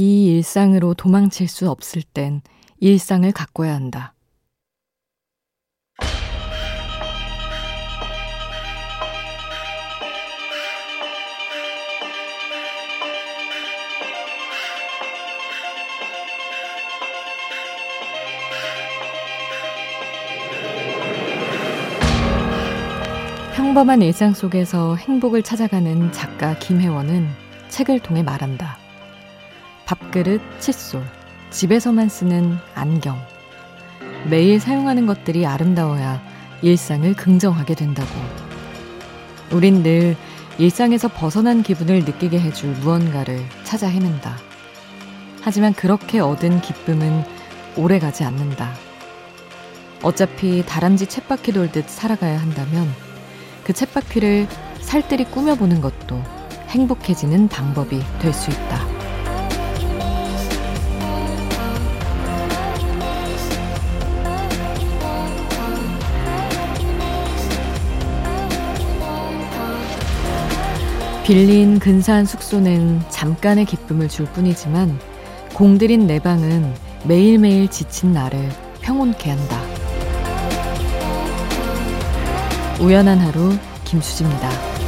비일상으로 도망칠 수 없을 땐 일상을 가꿔야 한다. 평범한 일상 속에서 행복을 찾아가는 작가 김혜원은 책을 통해 말한다. 밥그릇, 칫솔, 집에서만 쓰는 안경. 매일 사용하는 것들이 아름다워야 일상을 긍정하게 된다고. 우린 늘 일상에서 벗어난 기분을 느끼게 해줄 무언가를 찾아 헤맨다. 하지만 그렇게 얻은 기쁨은 오래 가지 않는다. 어차피 다람쥐 쳇바퀴 돌듯 살아가야 한다면 그 쳇바퀴를 살뜰히 꾸며보는 것도 행복해지는 방법이 될 수 있다. 빌린 근사한 숙소는 잠깐의 기쁨을 줄 뿐이지만 공들인 내 방은 매일매일 지친 나를 평온케 한다. 우연한 하루 김수지입니다.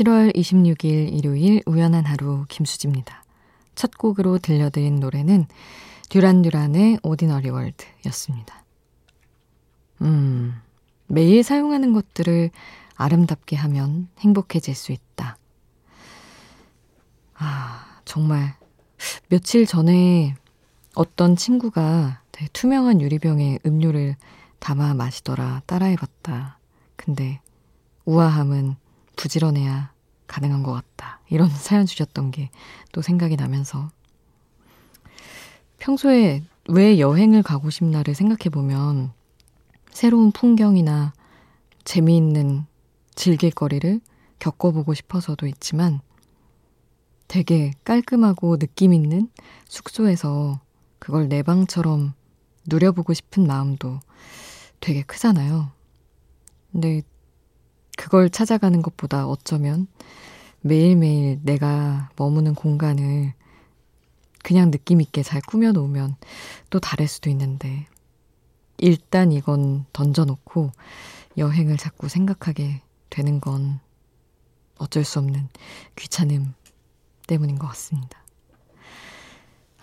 7월 26일 일요일 우연한 하루 김수지입니다. 첫 곡으로 들려드린 노래는 듀란듀란의 오디너리 월드였습니다. 음, 매일 사용하는 것들을 아름답게 하면 행복해질 수 있다. 아, 정말 며칠 전에 어떤 친구가 투명한 유리병에 음료를 담아 마시더라 따라해봤다. 근데 우아함은 부지런해야 가능한 것 같다. 이런 사연 주셨던 게 또 생각이 나면서 평소에 왜 여행을 가고 싶나를 생각해 보면 새로운 풍경이나 재미있는 즐길 거리를 겪어보고 싶어서도 있지만 되게 깔끔하고 느낌 있는 숙소에서 그걸 내 방처럼 누려보고 싶은 마음도 되게 크잖아요. 근데 그걸 찾아가는 것보다 어쩌면 매일매일 내가 머무는 공간을 그냥 느낌 있게 잘 꾸며놓으면 또 다를 수도 있는데, 일단 이건 던져놓고 여행을 자꾸 생각하게 되는 건 어쩔 수 없는 귀찮음 때문인 것 같습니다.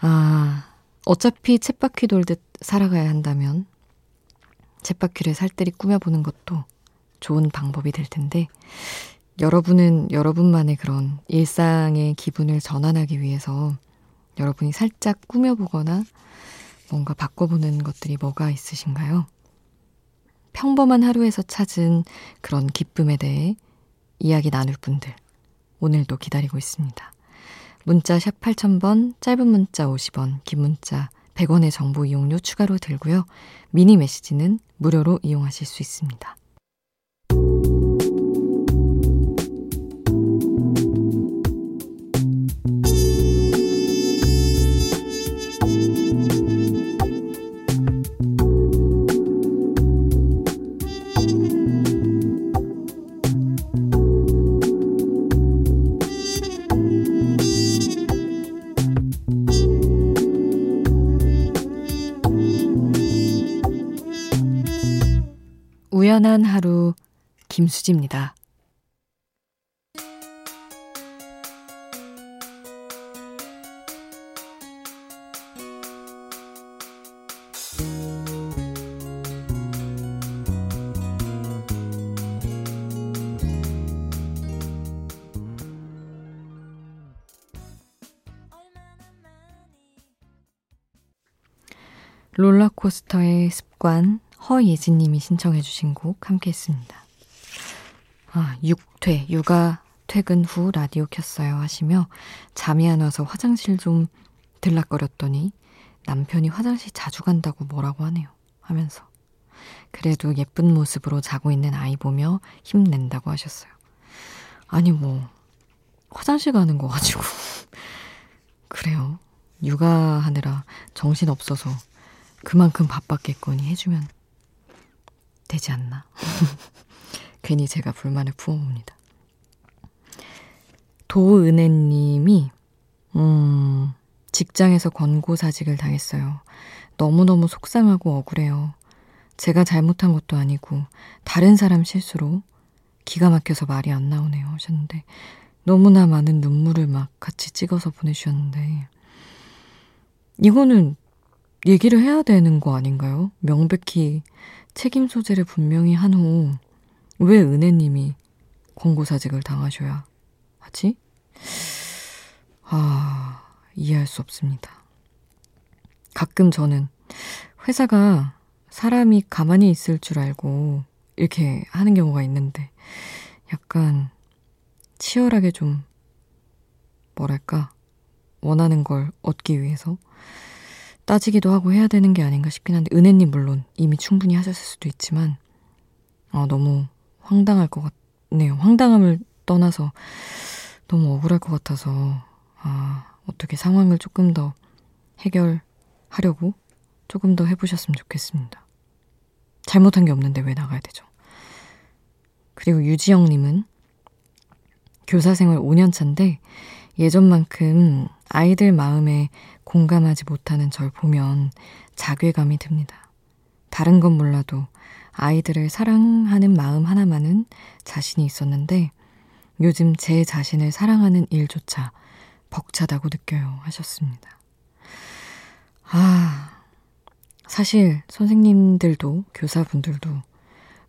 아, 어차피 쳇바퀴 돌듯 살아가야 한다면, 쳇바퀴를 살뜰히 꾸며보는 것도 좋은 방법이 될 텐데, 여러분은 여러분만의 그런 일상의 기분을 전환하기 위해서 여러분이 살짝 꾸며보거나 뭔가 바꿔보는 것들이 뭐가 있으신가요? 평범한 하루에서 찾은 그런 기쁨에 대해 이야기 나눌 분들 오늘도 기다리고 있습니다. 문자 샵 8000번, 짧은 문자 50원, 긴 문자 100원의 정보 이용료 추가로 들고요. 미니 메시지는 무료로 이용하실 수 있습니다. 우연한 하루 김수지입니다. 롤러코스터의 습관 허예진님이 신청해 주신 곡 함께 했습니다. 아, 육퇴, 육아 퇴근 후 라디오 켰어요 하시며 잠이 안 와서 화장실 좀 들락거렸더니 남편이 화장실 자주 간다고 뭐라고 하네요. 하면서. 그래도 예쁜 모습으로 자고 있는 아이 보며 힘낸다고 하셨어요. 아니, 뭐, 화장실 가는 거 가지고. 그래요. 육아하느라 정신 없어서 그만큼 바빴겠거니 해주면 되지 않나. 괜히 제가 불만을 품어봅니다. 도은혜님이, 음, 직장에서 권고사직을 당했어요. 너무너무 속상하고 억울해요. 제가 잘못한 것도 아니고, 다른 사람 실수로 기가 막혀서 말이 안 나오네요. 하셨는데, 너무나 많은 눈물을 막 같이 찍어서 보내주셨는데, 이거는 얘기를 해야 되는 거 아닌가요? 명백히 책임 소재를 분명히 한 후, 왜 은혜님이 권고사직을 당하셔야 하지? 아, 이해할 수 없습니다. 가끔 저는 회사가 사람이 가만히 있을 줄 알고 이렇게 하는 경우가 있는데, 약간 치열하게 좀, 뭐랄까, 원하는 걸 얻기 위해서 따지기도 하고 해야 되는 게 아닌가 싶긴 한데, 은혜님 물론 이미 충분히 하셨을 수도 있지만, 아, 너무 황당할 것 같네요. 황당함을 떠나서 너무 억울할 것 같아서, 아, 어떻게 상황을 조금 더 해결하려고 조금 더 해보셨으면 좋겠습니다. 잘못한 게 없는데 왜 나가야 되죠? 그리고 유지영님은 교사 생활 5년 차인데 예전만큼 아이들 마음에 공감하지 못하는 절 보면 자괴감이 듭니다. 다른 건 몰라도 아이들을 사랑하는 마음 하나만은 자신이 있었는데 요즘 제 자신을 사랑하는 일조차 벅차다고 느껴요 하셨습니다. 아, 사실 선생님들도 교사분들도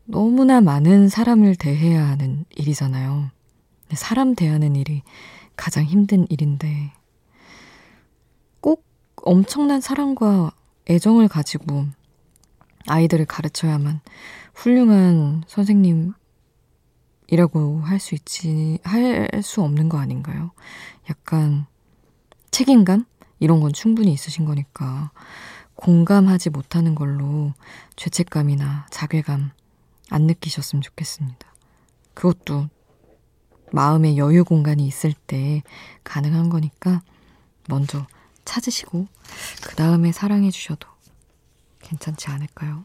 너무나 많은 사람을 대해야 하는 일이잖아요. 사람 대하는 일이 가장 힘든 일인데 꼭 엄청난 사랑과 애정을 가지고 아이들을 가르쳐야만 훌륭한 선생님이라고 할 수 있지, 할 수 없는 거 아닌가요? 약간 책임감? 이런 건 충분히 있으신 거니까 공감하지 못하는 걸로 죄책감이나 자괴감 안 느끼셨으면 좋겠습니다. 그것도 마음의 여유 공간이 있을 때 가능한 거니까 먼저 찾으시고 그 다음에 사랑해 주셔도 괜찮지 않을까요?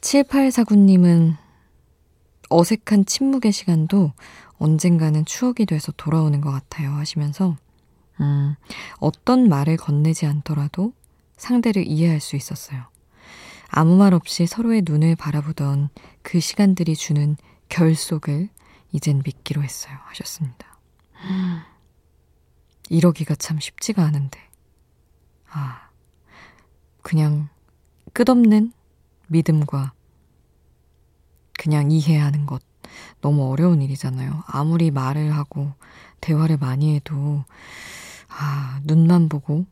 7849님은 어색한 침묵의 시간도 언젠가는 추억이 돼서 돌아오는 것 같아요 하시면서 음, 어떤 말을 건네지 않더라도 상대를 이해할 수 있었어요. 아무 말 없이 서로의 눈을 바라보던 그 시간들이 주는 결속을 이젠 믿기로 했어요. 하셨습니다. 이러기가 참 쉽지가 않은데. 아, 그냥 끝없는 믿음과 그냥 이해하는 것. 너무 어려운 일이잖아요. 아무리 말을 하고 대화를 많이 해도, 아, 눈만 보고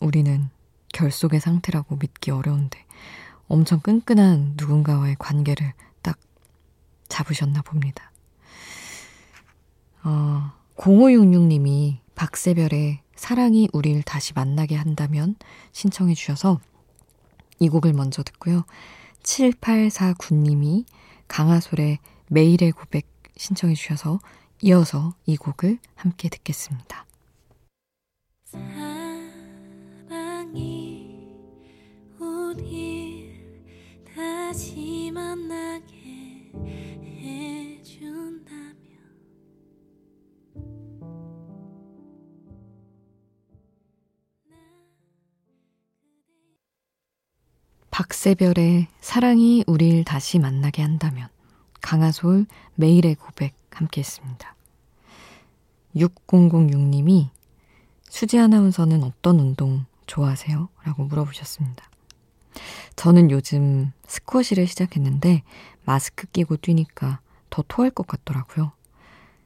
우리는 결속의 상태라고 믿기 어려운데, 엄청 끈끈한 누군가와의 관계를 딱 잡으셨나 봅니다. 어, 0566님이 박세별의 사랑이 우릴 다시 만나게 한다면 신청해 주셔서 이 곡을 먼저 듣고요. 7849님이 강하솔의 매일의 고백 신청해 주셔서 이어서 이 곡을 함께 듣겠습니다. 박세별의 사랑이 우릴 다시 만나게 한다면 강하솔 매일의 고백 함께 했습니다. 6006님이 수지 아나운서는 어떤 운동 좋아하세요? 라고 물어보셨습니다. 저는 요즘 스쿼시를 시작했는데 마스크 끼고 뛰니까 더 토할 것 같더라고요.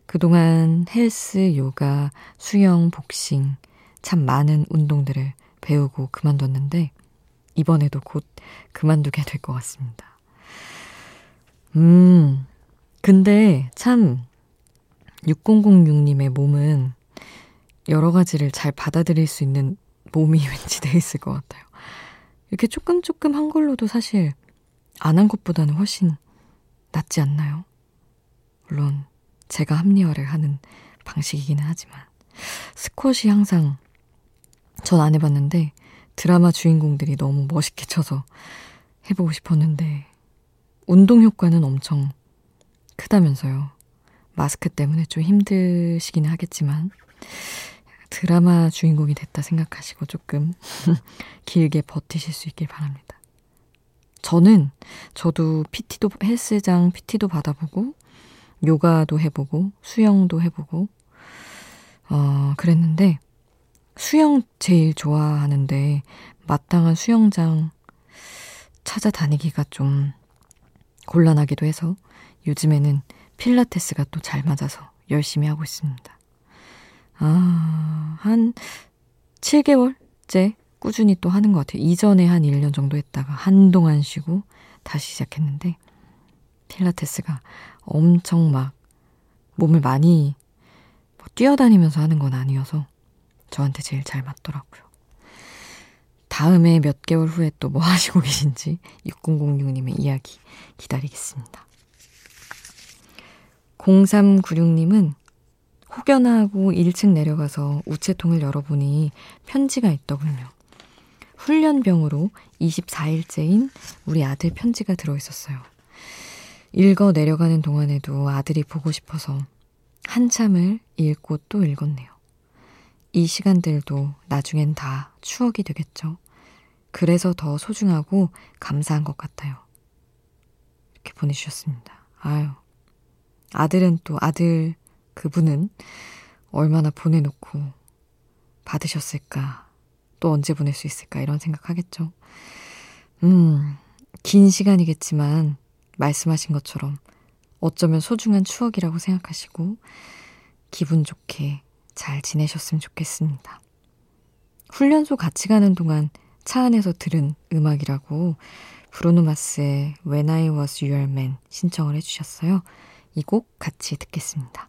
그동안 헬스, 요가, 수영, 복싱 참 많은 운동들을 배우고 그만뒀는데 이번에도 곧 그만두게 될 것 같습니다. 음, 근데 참 6006님의 몸은 여러 가지를 잘 받아들일 수 있는 몸이 왠지 돼 있을 것 같아요. 이렇게 조금 조금 한 걸로도 사실 안 한 것보다는 훨씬 낫지 않나요? 물론 제가 합리화를 하는 방식이기는 하지만 스쿼시 항상 전 안 해봤는데 드라마 주인공들이 너무 멋있게 쳐서 해보고 싶었는데 운동 효과는 엄청 크다면서요. 마스크 때문에 좀 힘드시기는 하겠지만 드라마 주인공이 됐다 생각하시고 조금 길게 버티실 수 있길 바랍니다. 저는 저도 PT도 헬스장 PT도 받아보고 요가도 해보고 수영도 해보고 어 그랬는데 수영 제일 좋아하는데 마땅한 수영장 찾아다니기가 좀 곤란하기도 해서 요즘에는 필라테스가 또 잘 맞아서 열심히 하고 있습니다. 아, 한 7개월째 꾸준히 또 하는 것 같아요. 이전에 한 1년 정도 했다가 한동안 쉬고 다시 시작했는데 필라테스가 엄청 막 몸을 많이 뭐 뛰어다니면서 하는 건 아니어서 저한테 제일 잘 맞더라고요. 다음에 몇 개월 후에 또 뭐 하시고 계신지 6006님의 이야기 기다리겠습니다. 0396님은 혹여나하고 1층 내려가서 우체통을 열어보니 편지가 있더군요. 훈련병으로 24일째인 우리 아들 편지가 들어있었어요. 읽어 내려가는 동안에도 아들이 보고 싶어서 한참을 읽고 또 읽었네요. 이 시간들도 나중엔 다 추억이 되겠죠. 그래서 더 소중하고 감사한 것 같아요. 이렇게 보내주셨습니다. 아유. 아들은 또 아들 그분은 얼마나 보내놓고 받으셨을까. 또 언제 보낼 수 있을까. 이런 생각하겠죠. 음, 긴 시간이겠지만 말씀하신 것처럼 어쩌면 소중한 추억이라고 생각하시고 기분 좋게 잘 지내셨으면 좋겠습니다. 훈련소 같이 가는 동안 차 안에서 들은 음악이라고 브루노마스의 When I Was Your Man 신청을 해주셨어요. 이 곡 같이 듣겠습니다.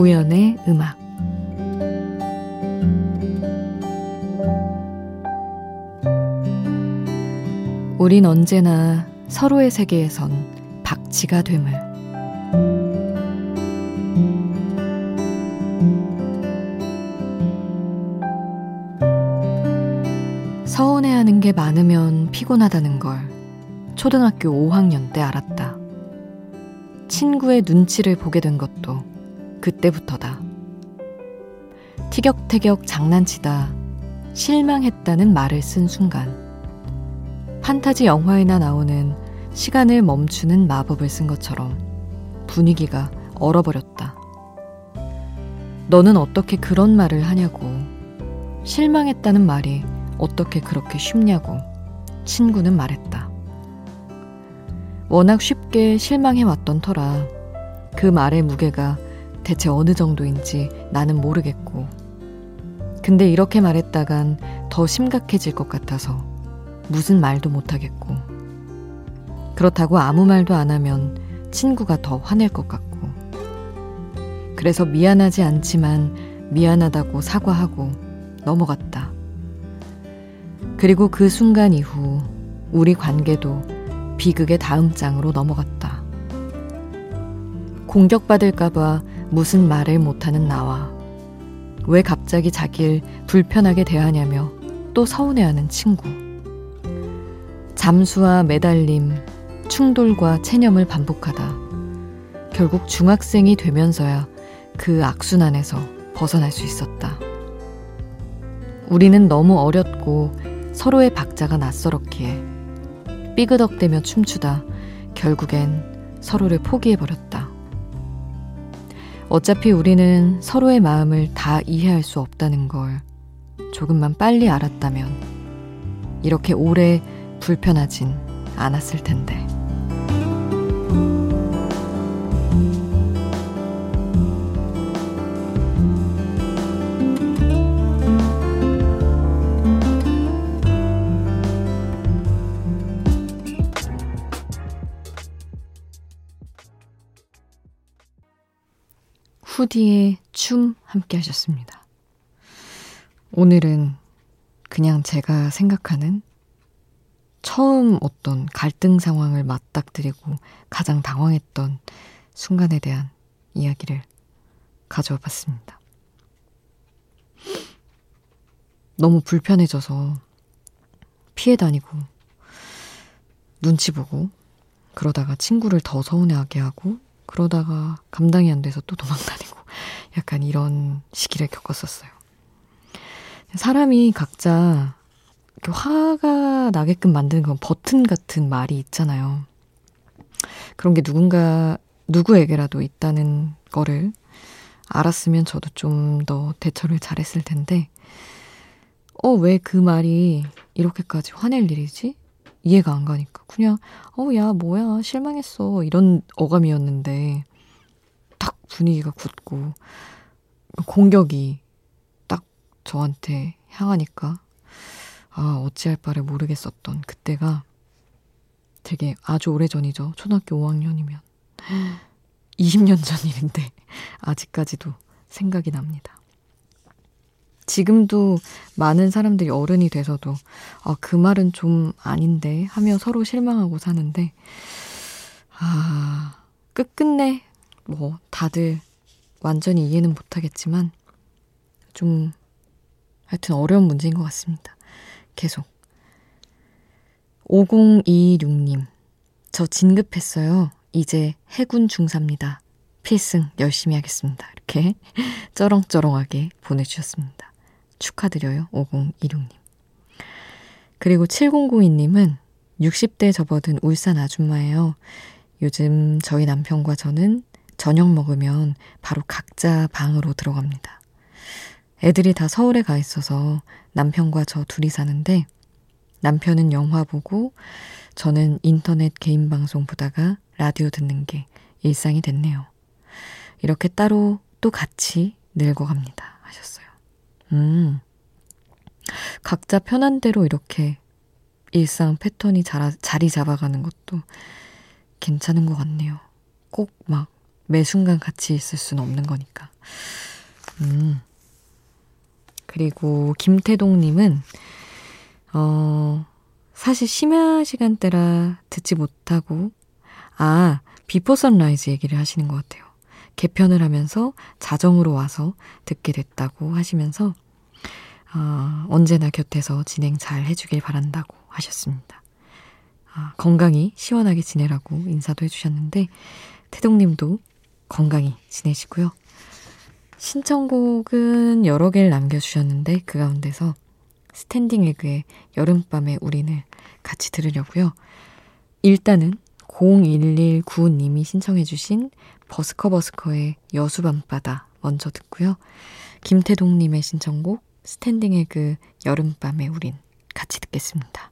우연의 음악 우린 언제나 서로의 세계에선 박쥐가 됨을 서운해하는 게 많으면 피곤하다는 걸 초등학교 5학년 때 알았다. 친구의 눈치를 보게 된 것도 그때부터다. 티격태격 장난치다 실망했다는 말을 쓴 순간 판타지 영화에나 나오는 시간을 멈추는 마법을 쓴 것처럼 분위기가 얼어버렸다. 너는 어떻게 그런 말을 하냐고. 실망했다는 말이 어떻게 그렇게 쉽냐고. 친구는 말했다. 워낙 쉽게 실망해왔던 터라 그 말의 무게가 대체 어느 정도인지 나는 모르겠고. 근데 이렇게 말했다간 더 심각해질 것 같아서 무슨 말도 못하겠고. 그렇다고 아무 말도 안 하면 친구가 더 화낼 것 같고. 그래서 미안하지 않지만 미안하다고 사과하고 넘어갔다. 그리고 그 순간 이후 우리 관계도 비극의 다음 장으로 넘어갔다. 공격받을까봐 무슨 말을 못하는 나와 왜 갑자기 자기를 불편하게 대하냐며 또 서운해하는 친구. 잠수와 매달림, 충돌과 체념을 반복하다 결국 중학생이 되면서야 그 악순환에서 벗어날 수 있었다. 우리는 너무 어렸고 서로의 박자가 낯설었기에 삐그덕대며 춤추다 결국엔 서로를 포기해버렸다. 어차피 우리는 서로의 마음을 다 이해할 수 없다는 걸 조금만 빨리 알았다면 이렇게 오래 불편하진 않았을 텐데. 후디의 춤 함께 하셨습니다. 오늘은 그냥 제가 생각하는 처음 어떤 갈등 상황을 맞닥뜨리고 가장 당황했던 순간에 대한 이야기를 가져와 봤습니다. 너무 불편해져서 피해 다니고 눈치 보고 그러다가 친구를 더 서운해하게 하고 그러다가 감당이 안 돼서 또 도망다니고 약간 이런 시기를 겪었었어요. 사람이 각자 화가 나게끔 만드는 그런 버튼 같은 말이 있잖아요. 그런 게 누군가, 누구에게라도 있다는 거를 알았으면 저도 좀 더 대처를 잘했을 텐데, 어, 왜 그 말이 이렇게까지 화낼 일이지? 이해가 안 가니까. 그냥, 어, 야, 뭐야, 실망했어. 이런 어감이었는데, 딱 분위기가 굳고, 공격이 딱 저한테 향하니까, 아, 어찌할 바를 모르겠었던 그때가 되게 아주 오래 전이죠. 초등학교 5학년이면. 20년 전 일인데, 아직까지도 생각이 납니다. 지금도 많은 사람들이 어른이 돼서도 아, 그 말은 좀 아닌데 하며 서로 실망하고 사는데 아, 끝끝내 뭐 다들 완전히 이해는 못하겠지만 좀 하여튼 어려운 문제인 것 같습니다. 계속 5026님 저 진급했어요. 이제 해군 중사입니다. 필승 열심히 하겠습니다. 이렇게 쩌렁쩌렁하게 보내주셨습니다. 축하드려요. 5026님. 그리고 7092님은 60대 접어든 울산 아줌마예요. 요즘 저희 남편과 저는 저녁 먹으면 바로 각자 방으로 들어갑니다. 애들이 다 서울에 가 있어서 남편과 저 둘이 사는데 남편은 영화 보고 저는 인터넷 개인 방송 보다가 라디오 듣는 게 일상이 됐네요. 이렇게 따로 또 같이 늙어갑니다. 음. 각자 편한 대로 이렇게 일상 패턴이 자라, 자리 잡아가는 것도 괜찮은 것 같네요. 꼭 막 매 순간 같이 있을 수는 없는 거니까. 음. 그리고 김태동님은, 어, 사실 심야 시간대라 듣지 못하고, 아, 비포 선라이즈 얘기를 하시는 것 같아요. 개편을 하면서 자정으로 와서 듣게 됐다고 하시면서 어, 언제나 곁에서 진행 잘 해주길 바란다고 하셨습니다. 아, 건강히 시원하게 지내라고 인사도 해주셨는데 태동님도 건강히 지내시고요. 신청곡은 여러 개를 남겨주셨는데 그 가운데서 스탠딩 에그의 여름밤의 우린을 같이 들으려고요. 일단은 0119님이 신청해주신 버스커버스커의 여수밤바다 먼저 듣고요. 김태동님의 신청곡 스탠딩의 그 여름밤의 우린 같이 듣겠습니다.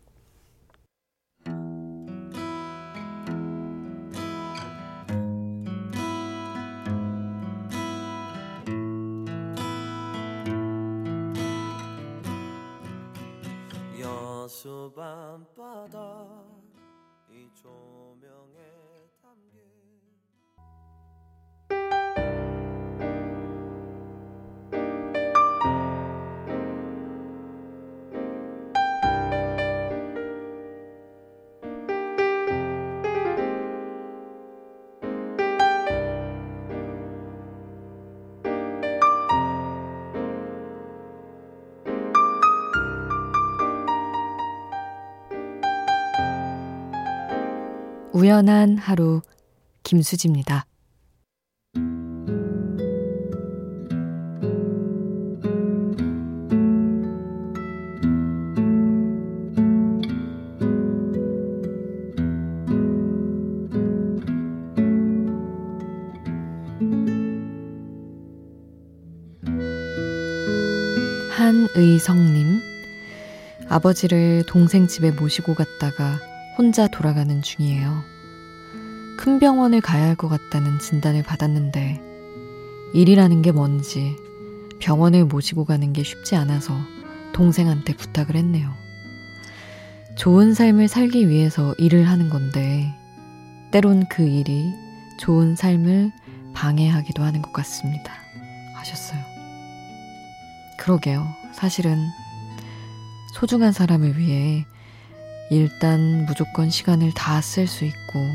우연한 하루 김수지입니다. 한의성님 아버지를 동생 집에 모시고 갔다가 혼자 돌아가는 중이에요. 큰 병원을 가야 할 것 같다는 진단을 받았는데, 일이라는 게 뭔지 병원을 모시고 가는 게 쉽지 않아서 동생한테 부탁을 했네요. 좋은 삶을 살기 위해서 일을 하는 건데, 때론 그 일이 좋은 삶을 방해하기도 하는 것 같습니다. 하셨어요. 그러게요. 사실은 소중한 사람을 위해 일단 무조건 시간을 다 쓸 수 있고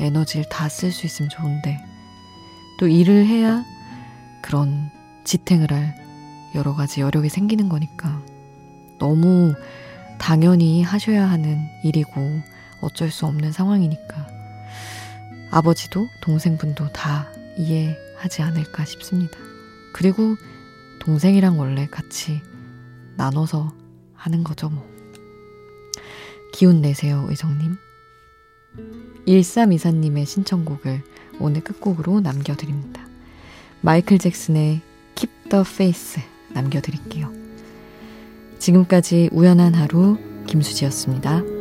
에너지를 다 쓸 수 있으면 좋은데 또 일을 해야 그런 지탱을 할 여러 가지 여력이 생기는 거니까 너무 당연히 하셔야 하는 일이고 어쩔 수 없는 상황이니까 아버지도 동생분도 다 이해하지 않을까 싶습니다. 그리고 동생이랑 원래 같이 나눠서 하는 거죠, 뭐. 기운 내세요, 의정님. 1324님의 신청곡을 오늘 끝곡으로 남겨드립니다. 마이클 잭슨의 Keep the Faith 남겨드릴게요. 지금까지 우연한 하루 김수지였습니다.